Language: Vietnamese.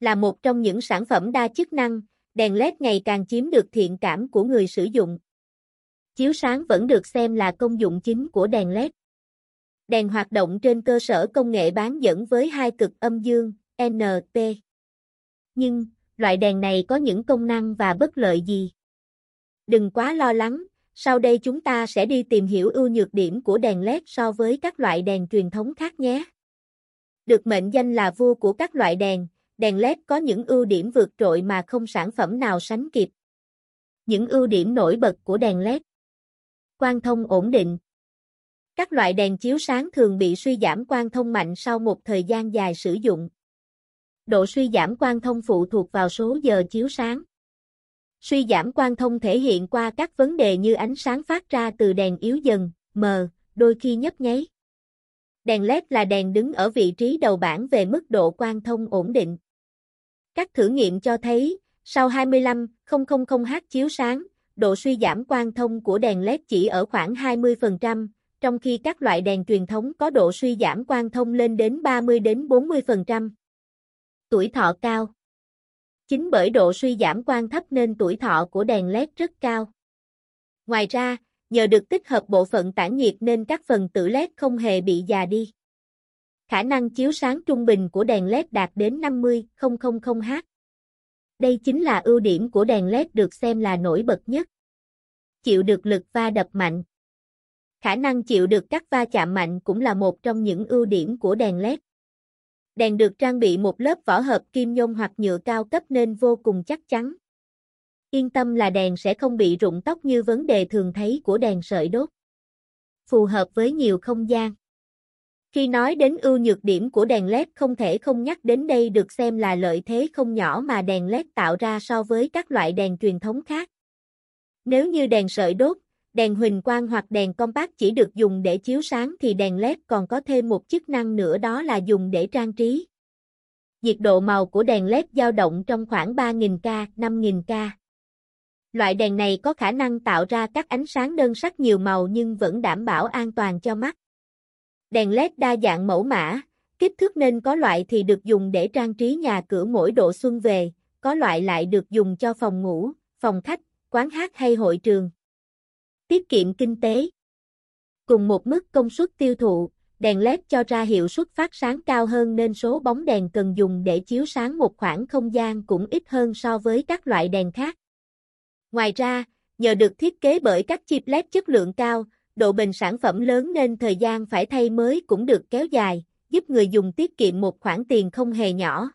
là một trong những sản phẩm đa chức năng, đèn LED ngày càng chiếm được thiện cảm của người sử dụng. Chiếu sáng vẫn được xem là công dụng chính của đèn LED. Đèn hoạt động trên cơ sở công nghệ bán dẫn với hai cực âm dương, NP. Nhưng, loại đèn này có những công năng và bất lợi gì? Đừng quá lo lắng, sau đây chúng ta sẽ đi tìm hiểu ưu nhược điểm của đèn LED so với các loại đèn truyền thống khác nhé. Được mệnh danh là vua của các loại đèn, đèn LED có những ưu điểm vượt trội mà không sản phẩm nào sánh kịp. Những ưu điểm nổi bật của đèn LED Quang thông ổn định Các loại đèn chiếu sáng thường bị suy giảm quang thông mạnh sau một thời gian dài sử dụng. Độ suy giảm quang thông phụ thuộc vào số giờ chiếu sáng. Suy giảm quang thông thể hiện qua các vấn đề như ánh sáng phát ra từ đèn yếu dần, mờ, đôi khi nhấp nháy. Đèn LED là đèn đứng ở vị trí đầu bảng về mức độ quang thông ổn định. Các thử nghiệm cho thấy, sau 25.000H chiếu sáng, độ suy giảm quang thông của đèn LED chỉ ở khoảng 20%, trong khi các loại đèn truyền thống có độ suy giảm quang thông lên đến 30 đến 40%. Tuổi thọ cao Chính bởi độ suy giảm quang thấp nên tuổi thọ của đèn LED rất cao. Ngoài ra, nhờ được tích hợp bộ phận tản nhiệt nên các phần tử LED không hề bị già đi. Khả năng chiếu sáng trung bình của đèn LED đạt đến 50.000H. Đây chính là ưu điểm của đèn LED được xem là nổi bật nhất. Chịu được lực va đập mạnh. Khả năng chịu được các va chạm mạnh cũng là một trong những ưu điểm của đèn LED. Đèn được trang bị một lớp vỏ hợp kim nhôm hoặc nhựa cao cấp nên vô cùng chắc chắn. Yên tâm là đèn sẽ không bị rụng tóc như vấn đề thường thấy của đèn sợi đốt. Phù hợp với nhiều không gian. Khi nói đến ưu nhược điểm của đèn LED không thể không nhắc đến đây được xem là lợi thế không nhỏ mà đèn LED tạo ra so với các loại đèn truyền thống khác. Nếu như đèn sợi đốt, đèn huỳnh quang hoặc đèn compact chỉ được dùng để chiếu sáng thì đèn LED còn có thêm một chức năng nữa đó là dùng để trang trí. Nhiệt độ màu của đèn LED dao động trong khoảng 3.000K, 5.000K. Loại đèn này có khả năng tạo ra các ánh sáng đơn sắc nhiều màu nhưng vẫn đảm bảo an toàn cho mắt. Đèn LED đa dạng mẫu mã, kích thước nên có loại thì được dùng để trang trí nhà cửa mỗi độ xuân về, có loại lại được dùng cho phòng ngủ, phòng khách, quán hát hay hội trường. Tiết kiệm kinh tế Cùng một mức công suất tiêu thụ, đèn LED cho ra hiệu suất phát sáng cao hơn nên số bóng đèn cần dùng để chiếu sáng một khoảng không gian cũng ít hơn so với các loại đèn khác. Ngoài ra, nhờ được thiết kế bởi các chip LED chất lượng cao, độ bền sản phẩm lớn nên thời gian phải thay mới cũng được kéo dài, giúp người dùng tiết kiệm một khoản tiền không hề nhỏ.